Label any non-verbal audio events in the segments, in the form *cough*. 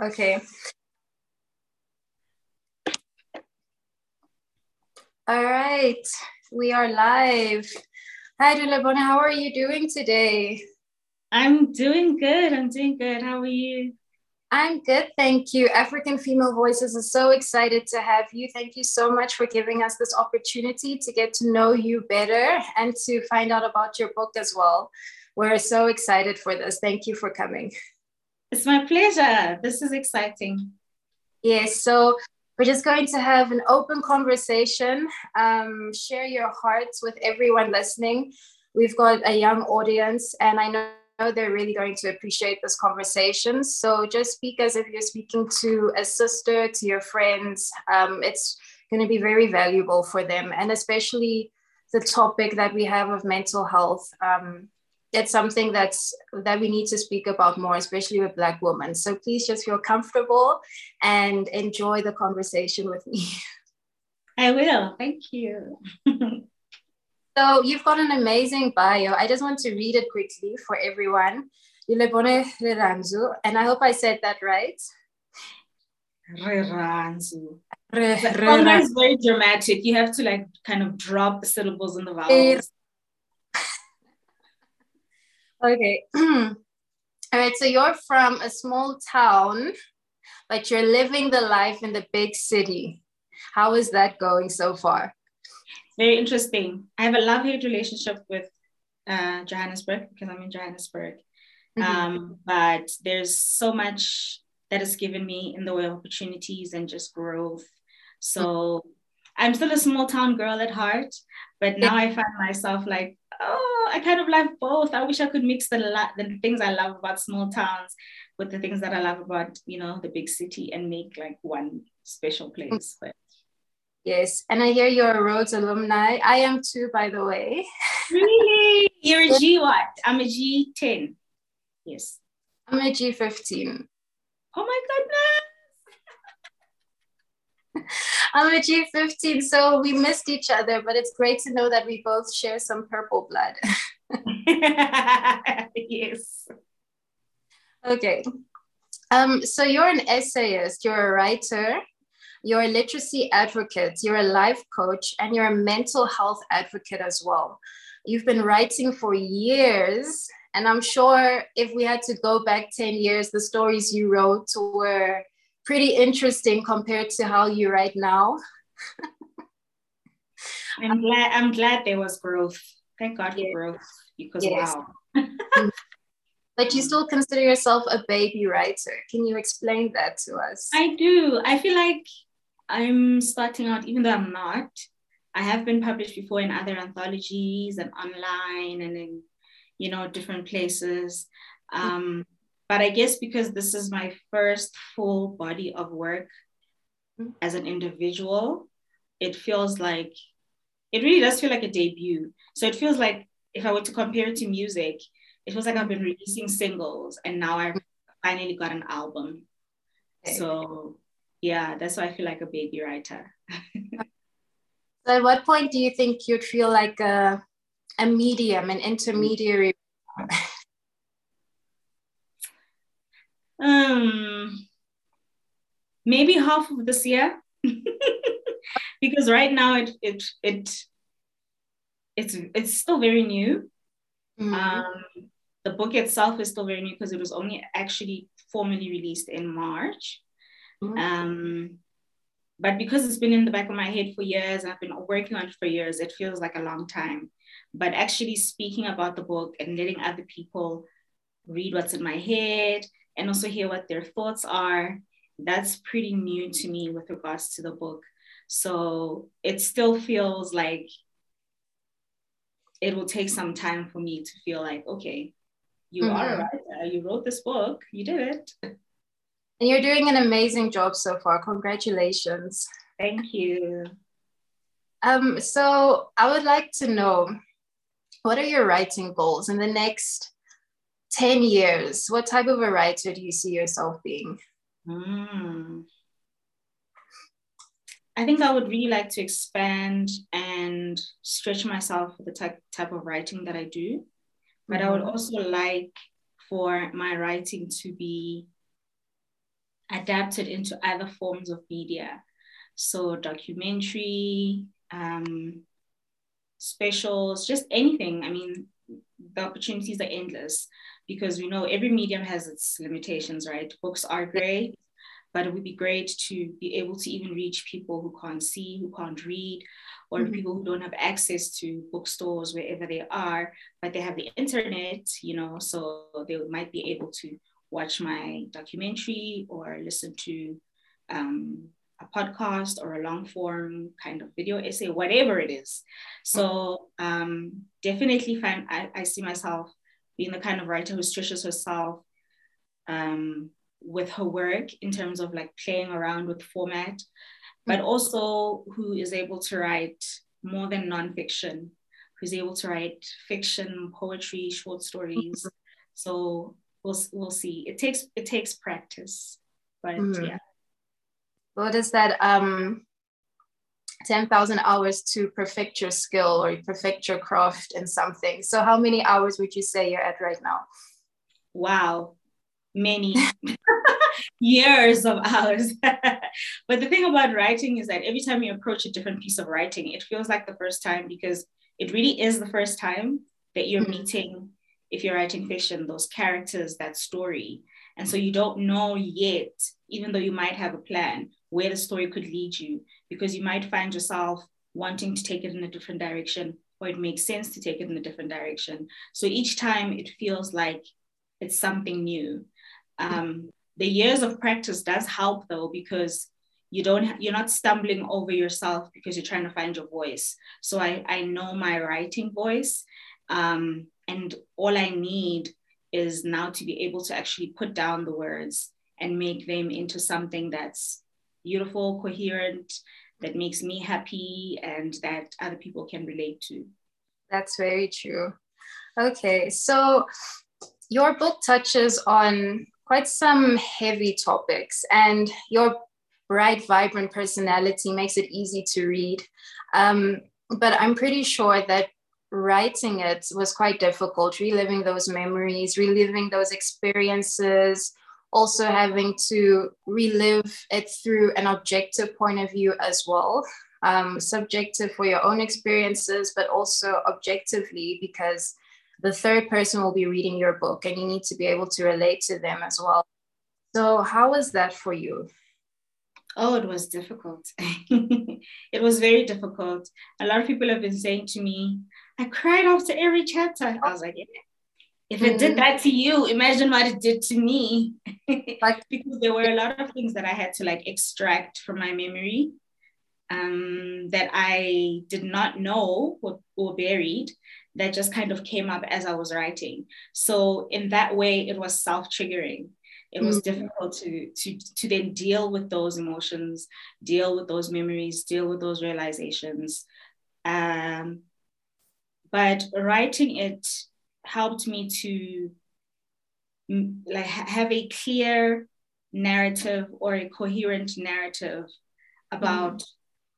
Okay. All right, we are live. Hi, Relebone, how are you doing today? I'm doing good. I'm doing good. How are you? I'm good, thank you. African Female Voices is so excited to have you. Thank you so much for giving us this opportunity to get to know you better and to find out about your book as well. We're so excited for this. Thank you for coming. It's my pleasure. This is exciting. Yes, so we're just going to have an open conversation. Um, share your hearts with everyone listening. We've got a young audience, and I know they're really going to appreciate this conversation. So just speak as if you're speaking to a sister, to your friends. Um, it's going to be very valuable for them, and especially the topic that we have of mental health. Um, it's something that's that we need to speak about more, especially with Black women. So please just feel comfortable and enjoy the conversation with me. *laughs* I will. Thank you. *laughs* So you've got an amazing bio. I just want to read it quickly for everyone. Relebone Rirhandzu, and I hope I said that right. Rirhandzu. Re, is very dramatic. You have to like kind of drop the syllables in the vowels. Okay. *clears throat* All right. So you're from a small town, but you're living the life in the big city. How is that going so far? very interesting. I have a love hate relationship with uh, Johannesburg because I'm in Johannesburg. Mm-hmm. Um, but there's so much that is given me in the way of opportunities and just growth. So. I'm still a small town girl at heart, but now I find myself like, oh, I kind of love both. I wish I could mix the, la- the things I love about small towns with the things that I love about, you know, the big city and make like one special place. But Yes, and I hear you're a Rhodes alumni. I am too, by the way. Really? *laughs* You're a G what? I'm a G10. Yes. I'm a G15. Oh my goodness. *laughs* I'm a G15, so we missed each other, but it's great to know that we both share some purple blood. *laughs* yes. Okay. Um, so you're an essayist, you're a writer, you're a literacy advocate, you're a life coach, and you're a mental health advocate as well. You've been writing for years, and I'm sure if we had to go back 10 years, the stories you wrote were pretty interesting compared to how you write now. *laughs* I'm glad I'm glad there was growth. Thank God for growth because yes. wow. *laughs* but you still consider yourself a baby writer. Can you explain that to us? I do. I feel like I'm starting out, even though I'm not. I have been published before in other anthologies and online and in, you know, different places. Um, but I guess because this is my first full body of work mm-hmm. as an individual, it feels like it really does feel like a debut. So it feels like if I were to compare it to music, it feels like I've been releasing singles and now I've finally got an album. Okay. So yeah, that's why I feel like a baby writer. *laughs* so at what point do you think you'd feel like a, a medium, an intermediary? *laughs* um, maybe half of this year. *laughs* because right now it it it it's it's still very new. Mm-hmm. Um, the book itself is still very new because it was only actually formally released in March. Mm-hmm. Um, but because it's been in the back of my head for years, I've been working on it for years, it feels like a long time. But actually speaking about the book and letting other people read what's in my head and also hear what their thoughts are, that's pretty new to me with regards to the book. So it still feels like it will take some time for me to feel like, okay, you mm-hmm. are a writer, you wrote this book, you did it. And you're doing an amazing job so far. Congratulations. Thank you. Um, so I would like to know what are your writing goals in the next 10 years? What type of a writer do you see yourself being? Mm. I think I would really like to expand and stretch myself for the type, type of writing that I do. But mm-hmm. I would mm-hmm. also like for my writing to be adapted into other forms of media. So documentary, um, specials, just anything. I mean, the opportunities are endless because we know every medium has its limitations, right? Books are great, but it would be great to be able to even reach people who can't see, who can't read, or mm-hmm. people who don't have access to bookstores wherever they are, but they have the internet, you know, so they might be able to watch my documentary or listen to um, a podcast or a long form kind of video essay, whatever it is. So um, definitely find I, I see myself being the kind of writer who stretches herself um, with her work in terms of like playing around with format, but also who is able to write more than nonfiction, who's able to write fiction, poetry, short stories. So we'll we'll see. It takes it takes practice, but mm-hmm. yeah. What is that? Um, ten thousand hours to perfect your skill or perfect your craft in something. So how many hours would you say you're at right now? Wow, many *laughs* years of hours. *laughs* but the thing about writing is that every time you approach a different piece of writing, it feels like the first time because it really is the first time that you're mm-hmm. meeting if you're writing fiction, those characters, that story. And so you don't know yet, even though you might have a plan, where the story could lead you, because you might find yourself wanting to take it in a different direction, or it makes sense to take it in a different direction. So each time it feels like it's something new. Um, the years of practice does help though, because you don't you're not stumbling over yourself because you're trying to find your voice. So I, I know my writing voice. Um, and all I need is now to be able to actually put down the words and make them into something that's beautiful, coherent, that makes me happy, and that other people can relate to. That's very true. Okay, so your book touches on quite some heavy topics, and your bright, vibrant personality makes it easy to read. Um, but I'm pretty sure that writing it was quite difficult, reliving those memories, reliving those experiences, also having to relive it through an objective point of view as well. Um, subjective for your own experiences, but also objectively because the third person will be reading your book and you need to be able to relate to them as well. So, how was that for you? Oh, it was difficult. *laughs* it was very difficult. A lot of people have been saying to me, I cried after every chapter. I was like, yeah. If it did mm-hmm. that to you, imagine what it did to me. *laughs* like because there were a lot of things that I had to like extract from my memory um, that I did not know were, were buried that just kind of came up as I was writing. So in that way, it was self-triggering. It was mm-hmm. difficult to, to, to then deal with those emotions, deal with those memories, deal with those realizations. Um, but writing it helped me to mm, like have a clear narrative or a coherent narrative about mm.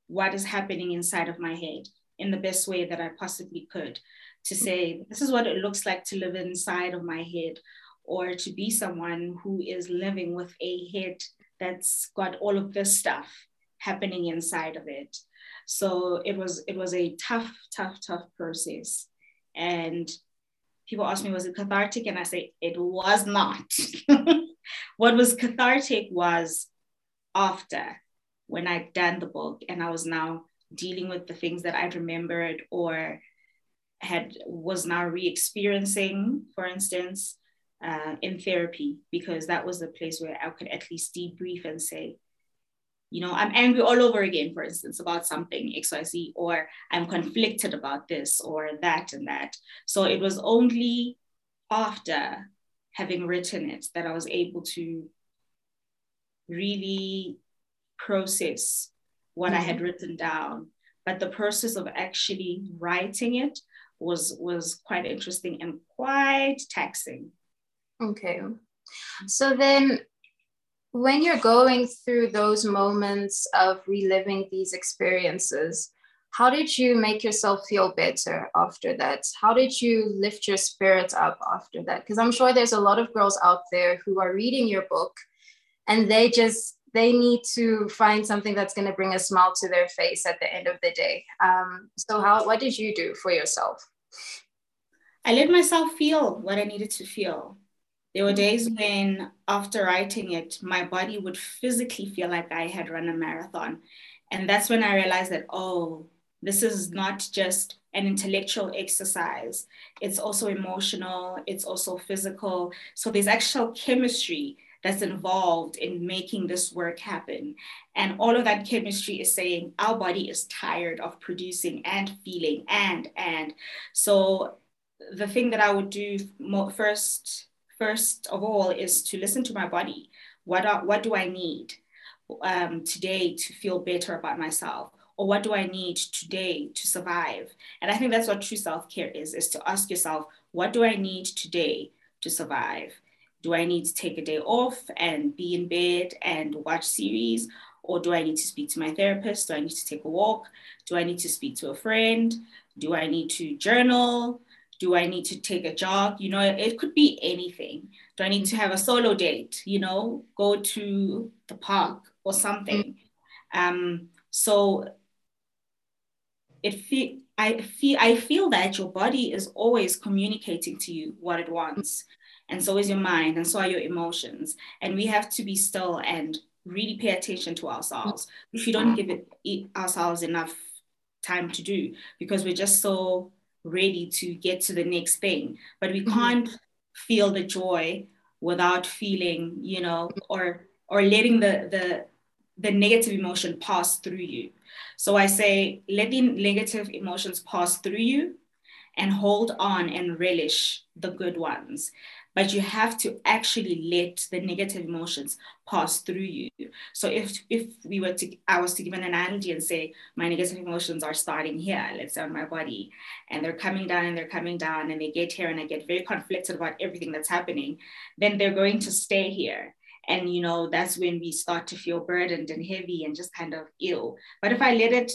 what is happening inside of my head in the best way that I possibly could to say this is what it looks like to live inside of my head or to be someone who is living with a head that's got all of this stuff happening inside of it so it was it was a tough, tough, tough process. And people ask me, was it cathartic? And I say, it was not. *laughs* what was cathartic was after when I'd done the book and I was now dealing with the things that I'd remembered or had was now re-experiencing, for instance, uh, in therapy, because that was the place where I could at least debrief and say, you know i'm angry all over again for instance about something xyz or i'm conflicted about this or that and that so it was only after having written it that i was able to really process what mm-hmm. i had mm-hmm. written down but the process of actually writing it was was quite interesting and quite taxing okay so then when you're going through those moments of reliving these experiences, how did you make yourself feel better after that? How did you lift your spirits up after that? Because I'm sure there's a lot of girls out there who are reading your book and they just they need to find something that's going to bring a smile to their face at the end of the day. Um, so, how what did you do for yourself? I let myself feel what I needed to feel. There were days when, after writing it, my body would physically feel like I had run a marathon. And that's when I realized that, oh, this is not just an intellectual exercise, it's also emotional, it's also physical. So there's actual chemistry that's involved in making this work happen. And all of that chemistry is saying our body is tired of producing and feeling and, and. So the thing that I would do first, first of all, is to listen to my body. What, are, what do I need um, today to feel better about myself? Or what do I need today to survive? And I think that's what true self-care is, is to ask yourself, what do I need today to survive? Do I need to take a day off and be in bed and watch series? Or do I need to speak to my therapist? Do I need to take a walk? Do I need to speak to a friend? Do I need to journal? Do I need to take a jog? You know, it could be anything. Do I need to have a solo date? You know, go to the park or something. Um, so it feel I feel I feel that your body is always communicating to you what it wants and so is your mind and so are your emotions and we have to be still and really pay attention to ourselves If we don't give it ourselves enough time to do because we're just so ready to get to the next thing. But we mm-hmm. can't feel the joy without feeling you know or or letting the the the negative emotion pass through you. So i say letting negative emotions pass through you and hold on and relish the good ones but you have to actually let the negative emotions pass through you. So if if we were to i was to give an analogy and say my negative emotions are starting here. Let's say on my body and they're coming down and they're coming down and they get here and i get very conflicted about everything that's happening then they're going to stay here. And you know that's when we start to feel burdened and heavy and just kind of ill. But if i let it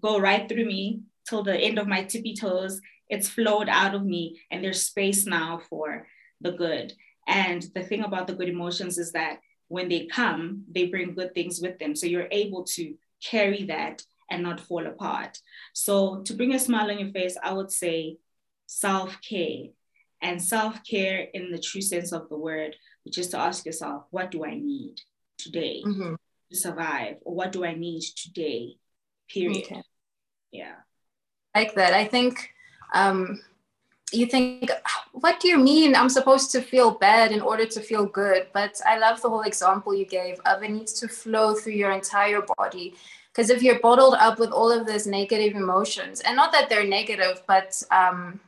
go right through me till the end of my tippy toes it's flowed out of me and there's space now for the good. And the thing about the good emotions is that when they come they bring good things with them. So you're able to carry that and not fall apart. So to bring a smile on your face i would say self-care. And self-care in the true sense of the word which is to ask yourself what do i need today mm-hmm. to survive? Or what do i need today? Period. Okay. yeah. Like that. I think um, you think, what do you mean I'm supposed to feel bad in order to feel good? But I love the whole example you gave of it needs to flow through your entire body. Because if you're bottled up with all of those negative emotions, and not that they're negative, but um,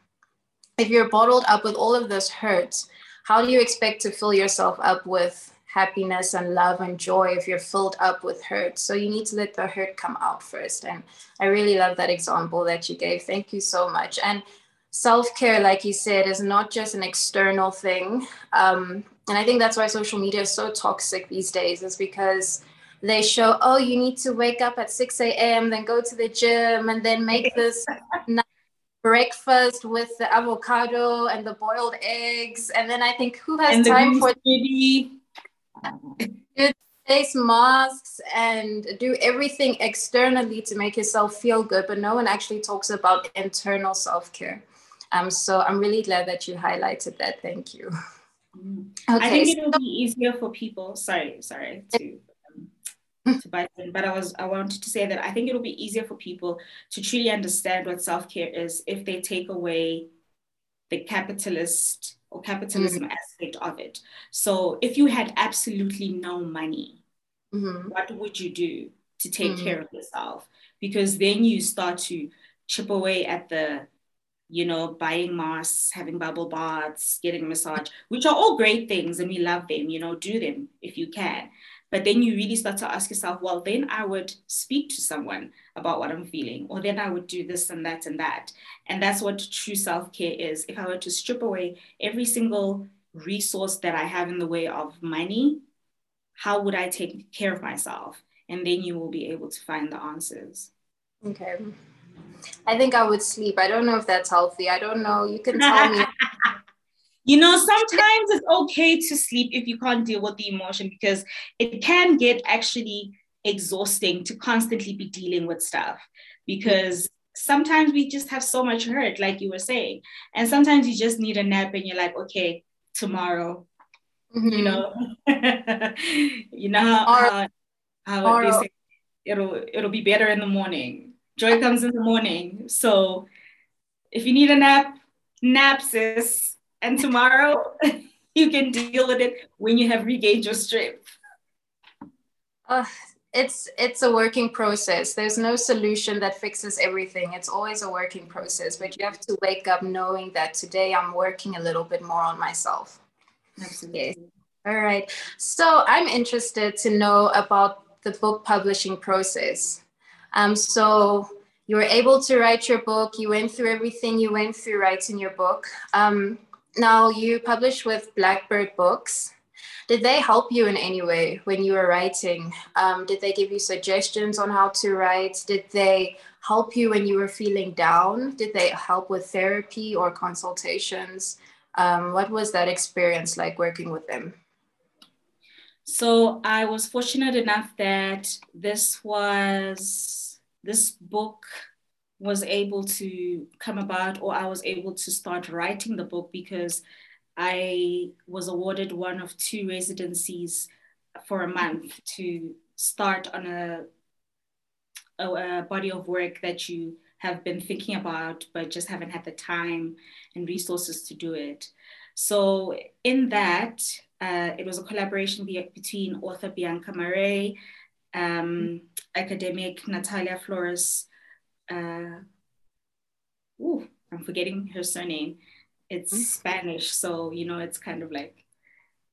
if you're bottled up with all of this hurt, how do you expect to fill yourself up with happiness and love and joy if you're filled up with hurt. So you need to let the hurt come out first. And I really love that example that you gave. Thank you so much. And self care, like you said, is not just an external thing. Um, and I think that's why social media is so toxic these days, is because they show, oh, you need to wake up at 6 a.m., then go to the gym, and then make this *laughs* breakfast with the avocado and the boiled eggs. And then I think, who has time for do face masks and do everything externally to make yourself feel good, but no one actually talks about internal self care. Um, so I'm really glad that you highlighted that. Thank you. Mm. Okay, I think it will so- be easier for people. Sorry, sorry to um, to buy in, but I was I wanted to say that I think it'll be easier for people to truly understand what self care is if they take away the capitalist or capitalism mm-hmm. aspect of it. So if you had absolutely no money, mm-hmm. what would you do to take mm-hmm. care of yourself? Because then you start to chip away at the you know, buying masks, having bubble baths, getting a massage, which are all great things and we love them, you know, do them if you can. But then you really start to ask yourself, well, then I would speak to someone about what I'm feeling, or then I would do this and that and that. And that's what true self care is. If I were to strip away every single resource that I have in the way of money, how would I take care of myself? And then you will be able to find the answers. Okay. I think I would sleep. I don't know if that's healthy. I don't know. You can *laughs* tell me. you know, sometimes it's okay to sleep if you can't deal with the emotion because it can get actually exhausting to constantly be dealing with stuff because sometimes we just have so much hurt, like you were saying. And sometimes you just need a nap and you're like, okay, tomorrow, mm-hmm. you know, *laughs* you know how, how, how they say it'll it'll be better in the morning. Joy comes in the morning. So if you need a nap, nap sis. And tomorrow *laughs* you can deal with it when you have regained your strength. Uh, it's it's a working process. There's no solution that fixes everything. It's always a working process, but you have to wake up knowing that today I'm working a little bit more on myself. Absolutely. All right. So I'm interested to know about the book publishing process. Um, so you were able to write your book. You went through everything you went through writing your book. Um, now you publish with Blackbird Books. Did they help you in any way when you were writing? Um, did they give you suggestions on how to write? Did they help you when you were feeling down? Did they help with therapy or consultations? Um, what was that experience like working with them? So I was fortunate enough that this was this book was able to come about, or I was able to start writing the book because I was awarded one of two residencies for a month to start on a, a, a body of work that you have been thinking about, but just haven't had the time and resources to do it. So, in that, uh, it was a collaboration be- between author Bianca Marais, um, academic Natalia Flores. Uh, ooh, I'm forgetting her surname. It's mm-hmm. Spanish, so you know it's kind of like,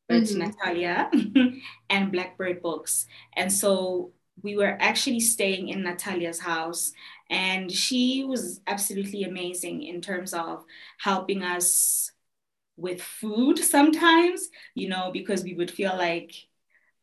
but mm-hmm. Natalia *laughs* and Blackbird Books, and so we were actually staying in Natalia's house, and she was absolutely amazing in terms of helping us with food sometimes, you know, because we would feel like,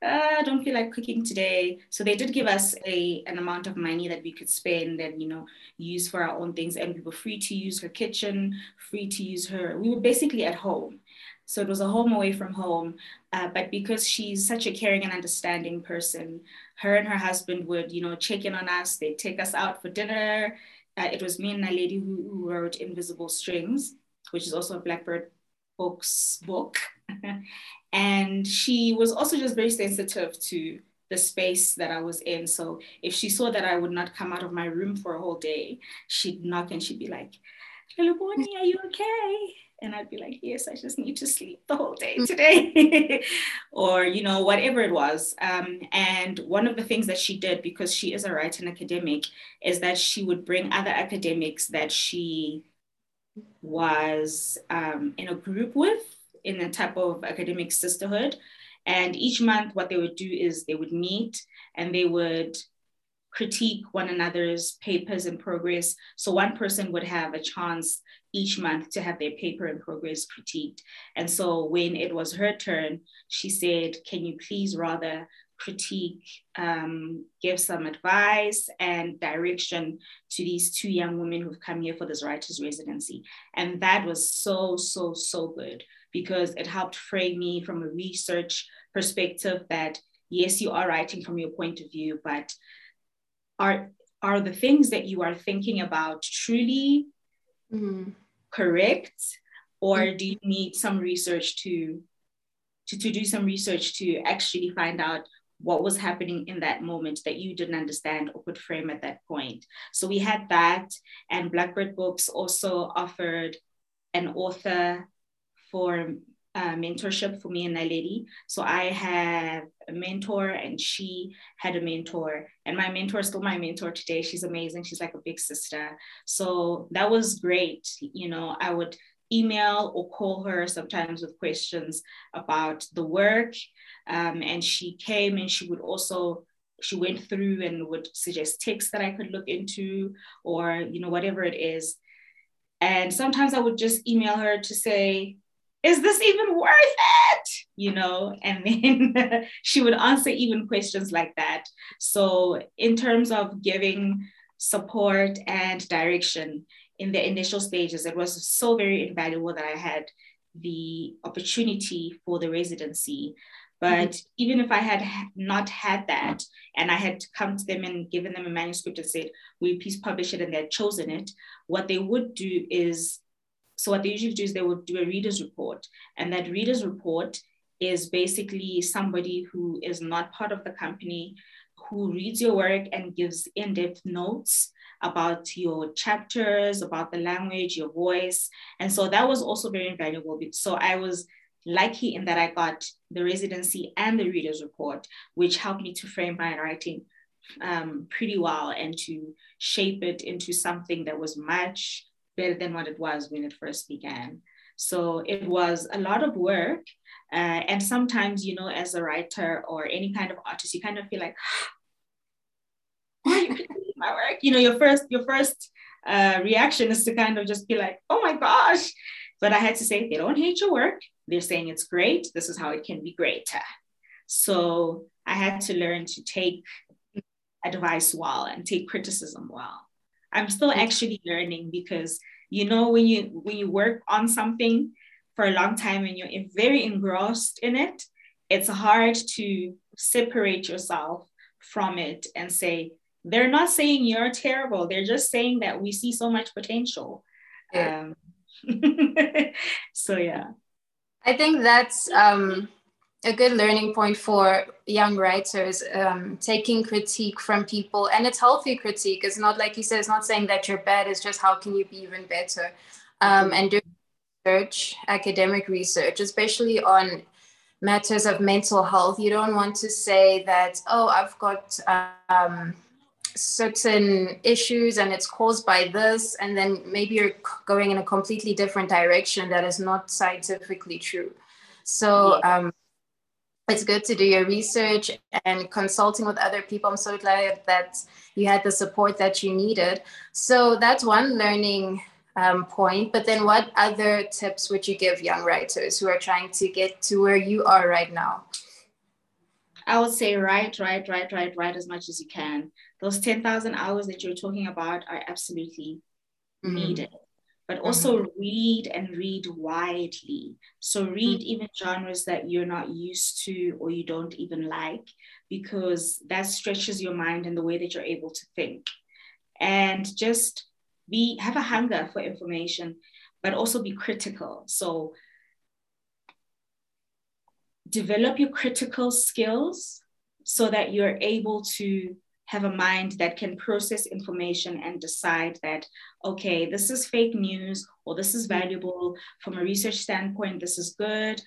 I don't feel like cooking today. So they did give us a an amount of money that we could spend and you know use for our own things, and we were free to use her kitchen, free to use her. We were basically at home, so it was a home away from home. Uh, but because she's such a caring and understanding person, her and her husband would you know check in on us. They'd take us out for dinner. Uh, it was me and a lady who, who wrote Invisible Strings, which is also a Blackbird books book. *laughs* and she was also just very sensitive to the space that I was in. So if she saw that I would not come out of my room for a whole day, she'd knock and she'd be like, Little Bonnie, are you okay? And I'd be like, yes, I just need to sleep the whole day today. *laughs* or, you know, whatever it was. Um, and one of the things that she did, because she is a writing academic, is that she would bring other academics that she was um, in a group with in a type of academic sisterhood. And each month, what they would do is they would meet and they would critique one another's papers in progress. So one person would have a chance each month to have their paper in progress critiqued. And so when it was her turn, she said, Can you please rather critique, um, give some advice and direction to these two young women who've come here for this writer's residency. And that was so, so, so good because it helped frame me from a research perspective that yes, you are writing from your point of view, but are are the things that you are thinking about truly mm-hmm. correct or mm-hmm. do you need some research to, to to do some research to actually find out what was happening in that moment that you didn't understand or could frame at that point. So we had that, and Blackbird Books also offered an author for uh, mentorship for me and Naledi. So I have a mentor, and she had a mentor, and my mentor is still my mentor today. She's amazing. She's like a big sister. So that was great. You know, I would email or call her sometimes with questions about the work um, and she came and she would also she went through and would suggest texts that I could look into or you know whatever it is. And sometimes I would just email her to say, is this even worth it? You know, and then *laughs* she would answer even questions like that. So, in terms of giving support and direction in the initial stages, it was so very invaluable that I had the opportunity for the residency. But mm-hmm. even if I had not had that and I had come to them and given them a manuscript and said, Will you please publish it? and they had chosen it, what they would do is so, what they usually do is they would do a reader's report. And that reader's report is basically somebody who is not part of the company who reads your work and gives in depth notes about your chapters, about the language, your voice. And so that was also very invaluable. So I was lucky in that I got the residency and the reader's report, which helped me to frame my writing um, pretty well and to shape it into something that was much better than what it was when it first began. So it was a lot of work. Uh, and sometimes, you know, as a writer or any kind of artist, you kind of feel like, *gasps* my work. You know, your first your first uh, reaction is to kind of just be like, oh my gosh. But I had to say, they don't hate your work. They're saying it's great. This is how it can be greater. So I had to learn to take advice well and take criticism well. I'm still actually learning because you know when you when you work on something for a long time and you're very engrossed in it, it's hard to separate yourself from it and say, they're not saying you're terrible. They're just saying that we see so much potential. Yeah. Um, *laughs* so yeah. I think that's um, a good learning point for young writers, um, taking critique from people. And it's healthy critique. It's not like you said, it's not saying that you're bad, it's just how can you be even better? Um, and do research, academic research, especially on matters of mental health. You don't want to say that, oh, I've got um, certain issues and it's caused by this and then maybe you're going in a completely different direction that is not scientifically true so um, it's good to do your research and consulting with other people i'm so glad that you had the support that you needed so that's one learning um, point but then what other tips would you give young writers who are trying to get to where you are right now I would say write, write, write, write, write as much as you can. Those 10,000 hours that you're talking about are absolutely mm-hmm. needed. But also mm-hmm. read and read widely. So read mm-hmm. even genres that you're not used to or you don't even like, because that stretches your mind and the way that you're able to think. And just be have a hunger for information, but also be critical. So develop your critical skills so that you're able to have a mind that can process information and decide that, okay, this is fake news, or this is valuable from a research standpoint, this is good,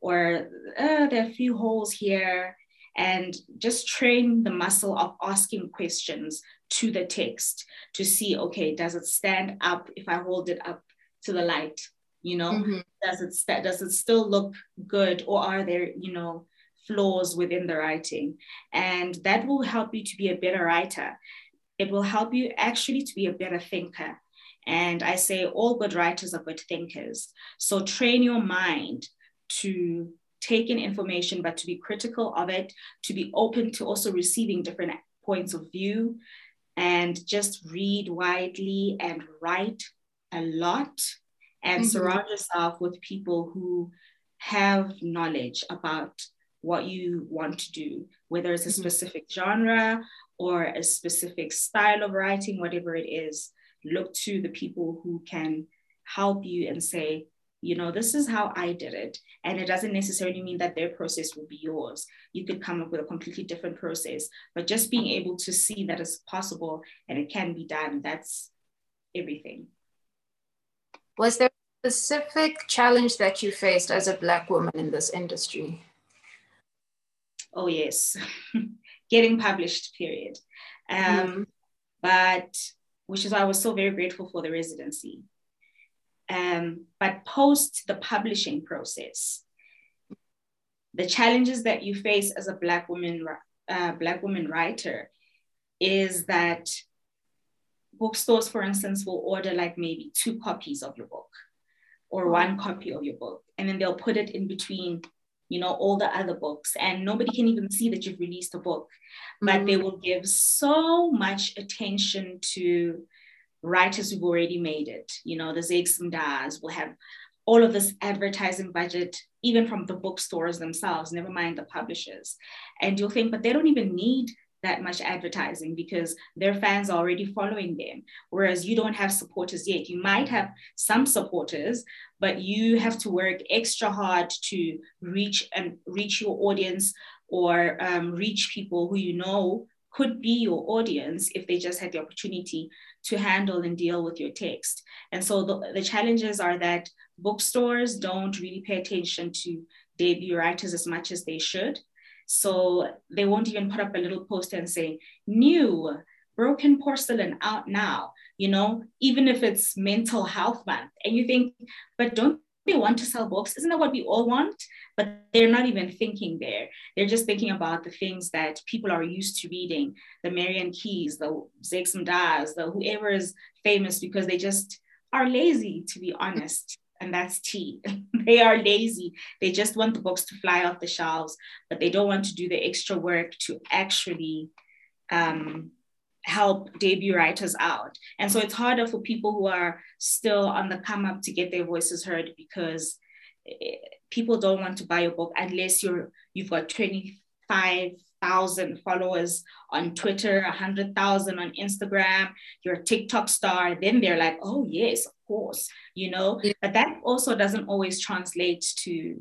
or uh, there are a few holes here, and just train the muscle of asking questions to the text to see, okay, does it stand up if I hold it up to the light? you know mm-hmm. does it does it still look good or are there you know flaws within the writing. And that will help you to be a better writer. It will help you actually to be a better thinker. And i say all good writers are good thinkers. So train your mind to take in information but to be critical of it to be open to also receiving different points of view and just read widely and write a lot and mm-hmm. surround yourself with people who have knowledge about what you want to do, whether it's a mm-hmm. specific genre or a specific style of writing, whatever it is. Look to the people who can help you and say, you know, this is how I did it. And it doesn't necessarily mean that their process will be yours. You could come up with a completely different process, but just being able to see that it's possible and it can be done, that's everything. Was there a specific challenge that you faced as a Black woman in this industry? Oh, yes. *laughs* Getting published, period. Um, mm-hmm. But which is why I was so very grateful for the residency. Um, but post the publishing process, the challenges that you face as a Black woman, uh, Black woman writer is that bookstores, for instance, will order like maybe two copies of your book or one copy of your book, and then they'll put it in between, you know, all the other books, and nobody can even see that you've released a book, but mm-hmm. they will give so much attention to writers who've already made it. You know, the Zakes will have all of this advertising budget, even from the bookstores themselves, never mind the publishers. And you'll think, but they don't even need that much advertising because their fans are already following them. Whereas you don't have supporters yet. You might have some supporters, but you have to work extra hard to reach and reach your audience or um, reach people who you know could be your audience if they just had the opportunity to handle and deal with your text. And so the, the challenges are that bookstores don't really pay attention to debut writers as much as they should. So they won't even put up a little poster and say, new broken porcelain out now, you know, even if it's mental health month. And you think, but don't they want to sell books? Isn't that what we all want? But they're not even thinking there. They're just thinking about the things that people are used to reading, the Marian Keyes, the Zakes Mdas, the whoever is famous because they just are lazy, to be honest and that's tea. *laughs* they are lazy. They just want the books to fly off the shelves, but they don't want to do the extra work to actually um, help debut writers out. And so it's harder for people who are still on the come up to get their voices heard because eh, people don't want to buy your book unless you're you've got 25,000 followers on Twitter, a 100,000 on Instagram, you're a TikTok star, then they're like, "Oh, yes, of course." You know, yeah. but that also doesn't always translate to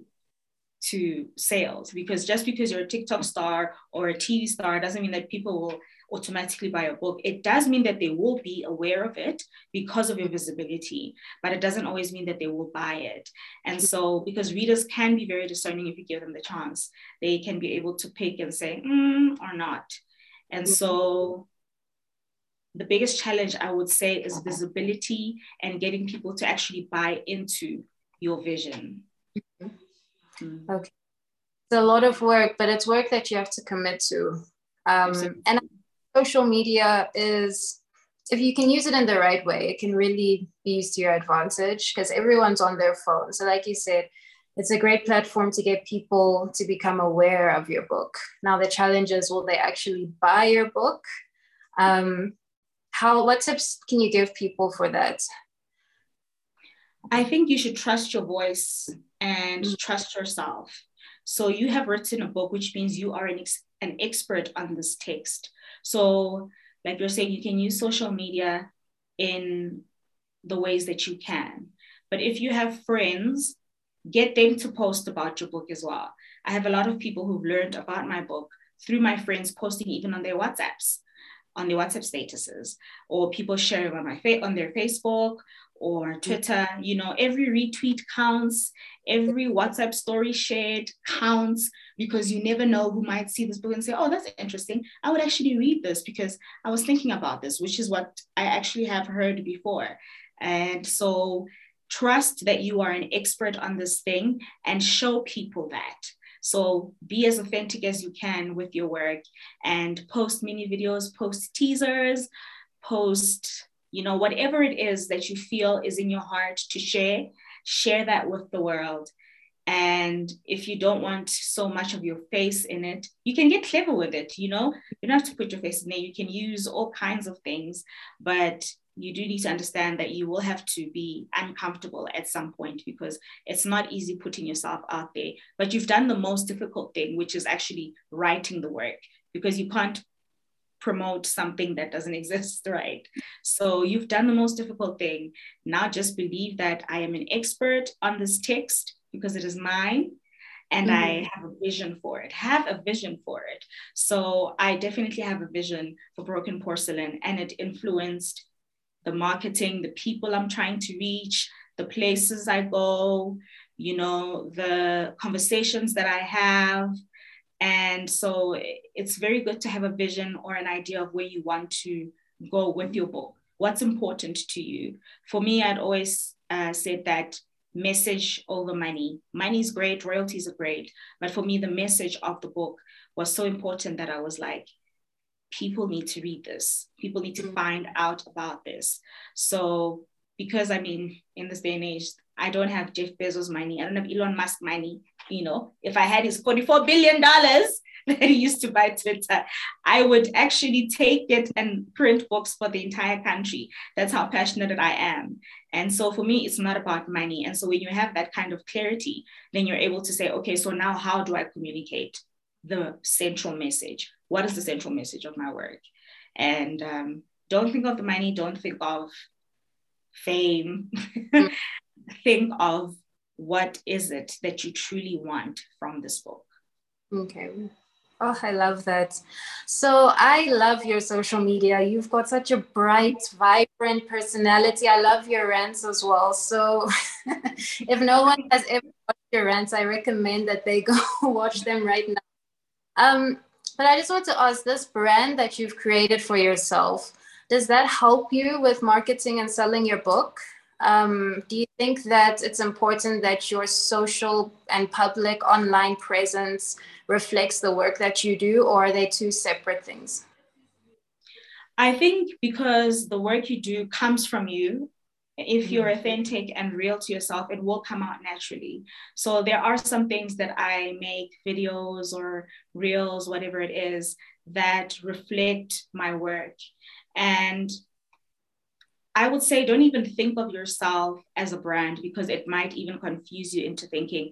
to sales because just because you're a TikTok star or a TV star doesn't mean that people will automatically buy a book. It does mean that they will be aware of it because of your visibility, but it doesn't always mean that they will buy it. And so, because readers can be very discerning if you give them the chance, they can be able to pick and say, mm, or not. And so, the biggest challenge I would say is visibility and getting people to actually buy into your vision. Mm-hmm. Okay. It's a lot of work, but it's work that you have to commit to. Um, and social media is if you can use it in the right way it can really be used to your advantage because everyone's on their phone. So like you said it's a great platform to get people to become aware of your book. Now the challenge is will they actually buy your book? Um, how what tips can you give people for that? I think you should trust your voice and mm-hmm. trust yourself. So you have written a book which means you are an, ex- an expert on this text so, like you're saying, you can use social media in the ways that you can. But if you have friends, get them to post about your book as well. I have a lot of people who've learned about my book through my friends posting even on their WhatsApps, on their WhatsApp statuses, or people sharing on my fa- on their Facebook or mm-hmm. Twitter. You know, every retweet counts, every WhatsApp story shared counts because you never know who might see this book and say, oh, that's interesting. I would actually read this because I was thinking about this, which is what I actually have heard before. And so trust that you are an expert on this thing and show people that. So be as authentic as you can with your work and post mini videos, post teasers, post you know, whatever it is that you feel is in your heart to share, share that with the world. And if you don't want so much of your face in it, you can get clever with it. You know, you don't have to put your face in there. You can use all kinds of things, but you do need to understand that you will have to be uncomfortable at some point because it's not easy putting yourself out there. But you've done the most difficult thing, which is actually writing the work because you can't promote something that doesn't *laughs* exist, right? So you've done the most difficult thing. Now just believe that I am an expert on this text because it is mine and mm-hmm. I have a vision for it. Have a vision for it. So I definitely have a vision for Broken Porcelain and it influenced the marketing, the people I'm trying to reach, the places I go, you know, the conversations that I have, and so it's very good to have a vision or an idea of where you want to go with your book. What's important to you? For me, I'd always uh, said that message over money. Money is great, royalties are great. But for me, the message of the book was so important that I was like, people need to read this. People need to mm. find out about this. So, because I mean, in this day and age, I don't have Jeff Bezos money. I don't have Elon Musk money you know, if I had his $44 billion *laughs* that he used to buy Twitter, I would actually take it and print books for the entire country. That's how passionate that I am. And so for me, it's not about money. And so when you have that kind of clarity, then you're able to say, okay, so now how do I communicate the central message? What is the central message of my work? And um, don't think of the money, don't think of fame. *laughs* Think of what is it that you truly want from this book. Okay. Oh, I love that. So I love your social media. You've got such a bright, vibrant personality. I love your rants as well. So *laughs* if no one has ever watched your rants, I recommend that they *laughs* go watch them right now. Um, but I just want to ask this brand that you've created for yourself, does that help you with marketing and selling your book? Um, do you think that it's important that your social and public online presence reflects the work that you do, or are they two separate things? I think because the work you do comes from you, if you're mm-hmm. authentic and real to yourself, it will come out naturally. So there are some things that I make videos or reels, whatever it is, that reflect my work. And I would say don't even think of yourself as a brand because it might even confuse you into thinking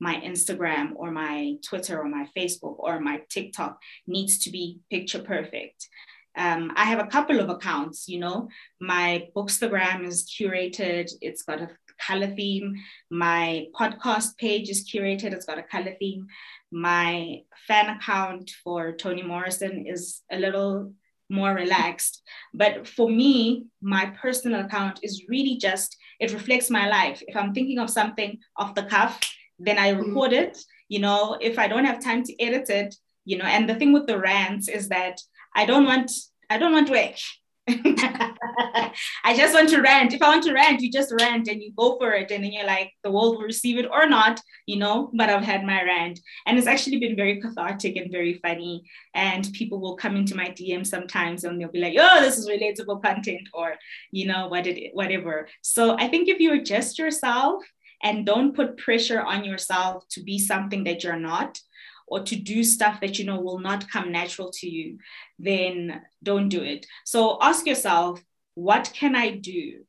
my Instagram or my Twitter or my Facebook or my TikTok needs to be picture perfect. Um, I have a couple of accounts, you know, my Bookstagram is curated, it's got a color theme. My podcast page is curated, it's got a color theme. My fan account for Toni Morrison is a little more relaxed. But for me, my personal account is really just, it reflects my life. If I'm thinking of something off the cuff, then I mm. record it. You know, if I don't have time to edit it, you know, and the thing with the rants is that I don't want, I don't want work. *laughs* I just want to rant. If I want to rant, you just rant and you go for it. And then you're like, the world will receive it or not, you know, but I've had my rant. And it's actually been very cathartic and very funny. And people will come into my DM sometimes and they'll be like, oh, this is relatable content or, you know, what it, whatever. So I think if you adjust yourself and don't put pressure on yourself to be something that you're not, or to do stuff that you know will not come natural to you, then don't do it. So ask yourself, what can I do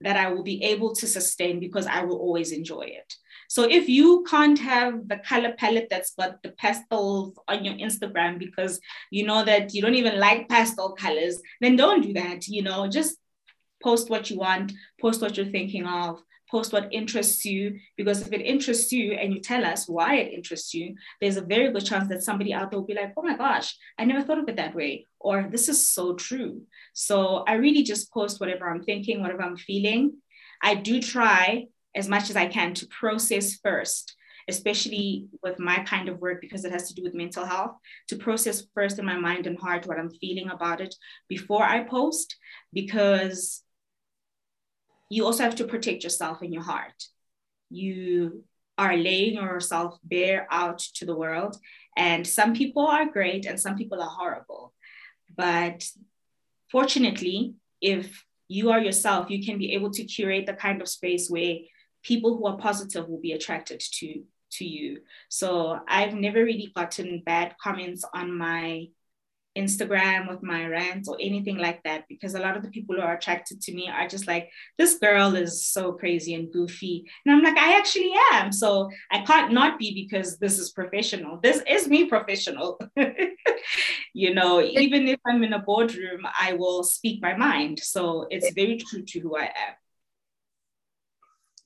that I will be able to sustain because I will always enjoy it? So if you can't have the color palette that's got the pastels on your Instagram because you know that you don't even like pastel colors, then don't do that. You know, just post what you want, post what you're thinking of, post what interests you because if it interests you and you tell us why it interests you there's a very good chance that somebody out there will be like oh my gosh i never thought of it that way or this is so true. So i really just post whatever i'm thinking whatever i'm feeling. I do try as much as i can to process first especially with my kind of work because it has to do with mental health to process first in my mind and heart what i'm feeling about it before i post because you also have to protect yourself and your heart. You are laying yourself bare out to the world. And some people are great and some people are horrible. But fortunately, if you are yourself, you can be able to curate the kind of space where people who are positive will be attracted to to you. So I've never really gotten bad comments on my Instagram with my rant or anything like that because a lot of the people who are attracted to me are just like, this girl is so crazy and goofy. And I'm like, I actually am. So I can't not be because this is professional. This is me professional. *laughs* you know, even if I'm in a boardroom, I will speak my mind. So it's very true to who I am.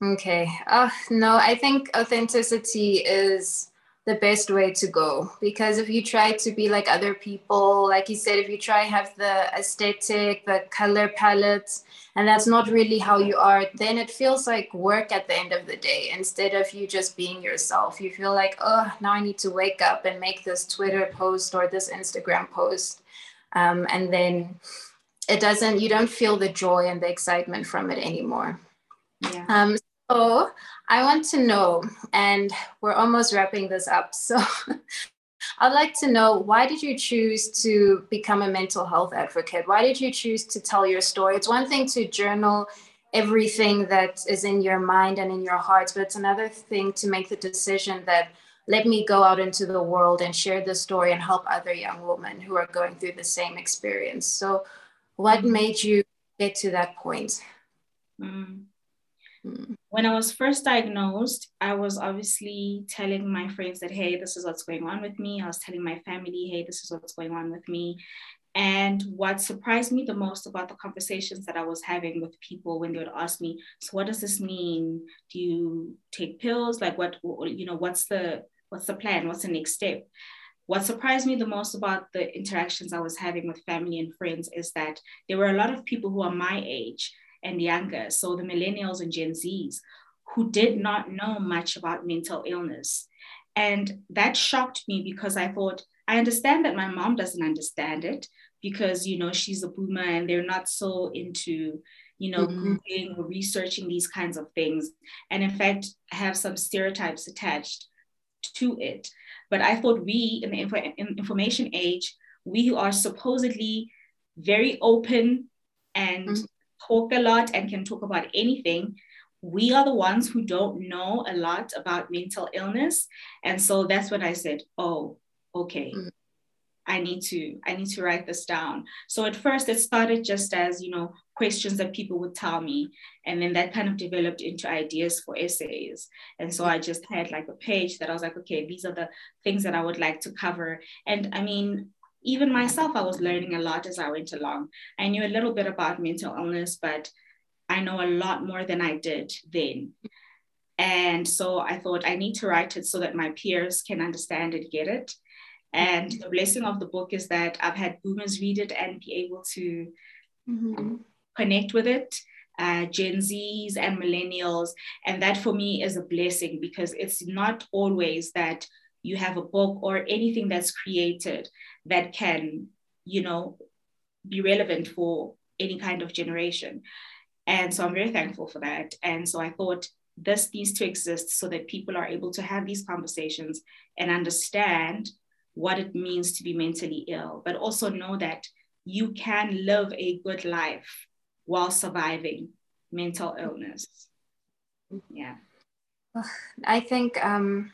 Okay. Uh, no, I think authenticity is the best way to go. Because if you try to be like other people like you said if you try have the aesthetic the color palettes and that's not really how you are then it feels like work at the end of the day instead of you just being yourself. You feel like oh now i need to wake up and make this twitter post or this instagram post. Um, and then it doesn't you don't feel the joy and the excitement from it anymore. Yeah. um, so I want to know, and we're almost wrapping this up. So *laughs* I'd like to know why did you choose to become a mental health advocate? Why did you choose to tell your story? It's one thing to journal everything that is in your mind and in your heart, but it's another thing to make the decision that let me go out into the world and share the story and help other young women who are going through the same experience. So, what mm-hmm. made you get to that point? Mm. Mm. When I was first diagnosed, I was obviously telling my friends that, hey, this is what's going on with me. I was telling my family, hey, this is what's going on with me. And what surprised me the most about the conversations that I was having with people when they would ask me, so what does this mean? Do you take pills? Like what, you know, what's the what's the plan? What's the next step? What surprised me the most about the interactions I was having with family and friends is that there were a lot of people who are my age and younger, so the millennials and Gen Zs, who did not know much about mental illness. And that shocked me because I thought, I understand that my mom doesn't understand it because, you know, she's a boomer and they're not so into, you know, mm-hmm. Googling or researching these kinds of things. And in fact, have some stereotypes attached to it. But I thought we in the info- in information age, we who are supposedly very open and mm-hmm talk a lot and can talk about anything, we are the ones who don't know a lot about mental illness. And so that's when I said, oh, okay. Mm-hmm. I need to I need to write this down. So at first it started just as, you know, questions that people would tell me and then that kind of developed into ideas for essays. And so I just had like a page that I was like, okay, these are the things that I would like to cover. And I mean, even myself, I was learning a lot as I went along. I knew a little bit about mental illness, but I know a lot more than I did then. And so I thought I need to write it so that my peers can understand and get it. And the blessing of the book is that I've had boomers read it and be able to mm-hmm. connect with it, uh, Gen Zs and millennials. And that for me is a blessing because it's not always that you have a book or anything that's created that can, you know, be relevant for any kind of generation. And so I'm very thankful for that. And so I thought this needs to exist so that people are able to have these conversations and understand what it means to be mentally ill, but also know that you can live a good life while surviving mental illness. Yeah. I think um,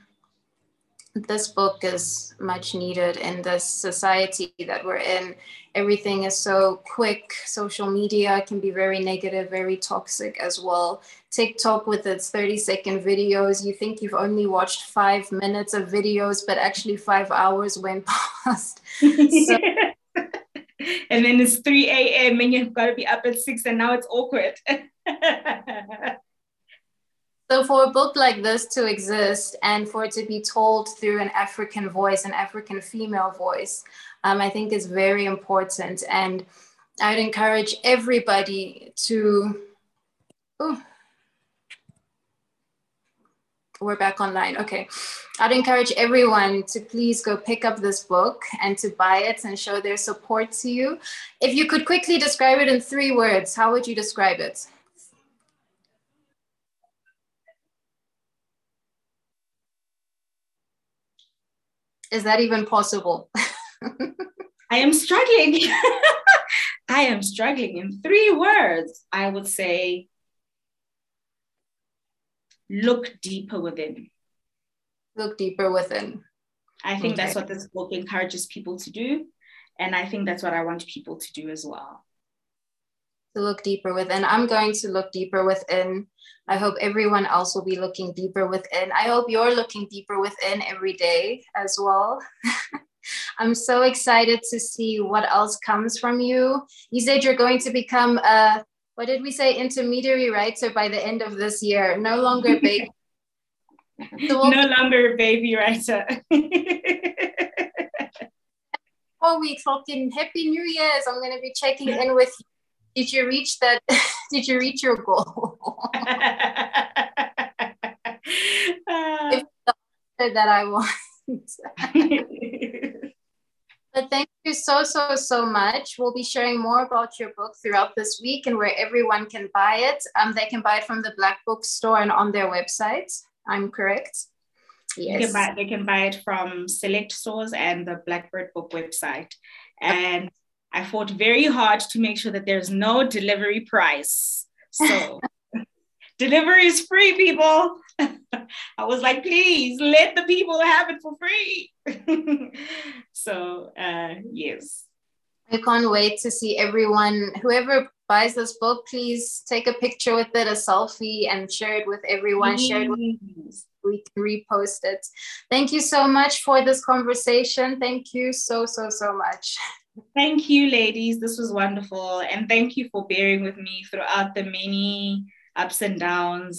this book is much needed in this society that we're in. Everything is so quick. Social media can be very negative, very toxic as well. TikTok with its 30 second videos, you think you've only watched five minutes of videos, but actually five hours went *laughs* past. So- *laughs* and then it's 3 a.m. and you've got to be up at six, and now it's awkward. *laughs* So, for a book like this to exist and for it to be told through an African voice, an African female voice, um, I think is very important. And I'd encourage everybody to. Ooh, we're back online. Okay. I'd encourage everyone to please go pick up this book and to buy it and show their support to you. If you could quickly describe it in three words, how would you describe it? Is that even possible? I am struggling. *laughs* I am struggling in three words. I would say look deeper within. Look deeper within. I think okay. that's what this book encourages people to do. And I think that's what I want people to do as well to look deeper within. I'm going to look deeper within. I hope everyone else will be looking deeper within. I hope you're looking deeper within every day as well. *laughs* I'm so excited to see what else comes from you. You said you're going to become a, what did we say, intermediary writer by the end of this year. No longer *laughs* baby. so we'll no longer baby writer. oh, we talking Happy New Year's. I'm going to be checking in with you did you reach that *laughs* did you reach your goal? *laughs* That i want but thank you so so so much. We'll be sharing more about your book throughout this week and where everyone can buy it. Um, they can buy it from the black book store and on their website. I'm correct? Yes. They can, buy, they can buy it from select stores and the blackbird book website. And I fought very hard to make sure that there's no delivery price. So *laughs* delivery is free, people. *laughs* I was like, please let the people have it for free. *laughs* so uh, yes. I can't wait to see everyone, whoever buys this book, please take a picture with it, a selfie, and share it with everyone. Share it with me. we can repost it. Thank you so much for this conversation. Thank you so, so, so much. Thank you, ladies. This was wonderful. And thank you for bearing with me throughout the many ups and downs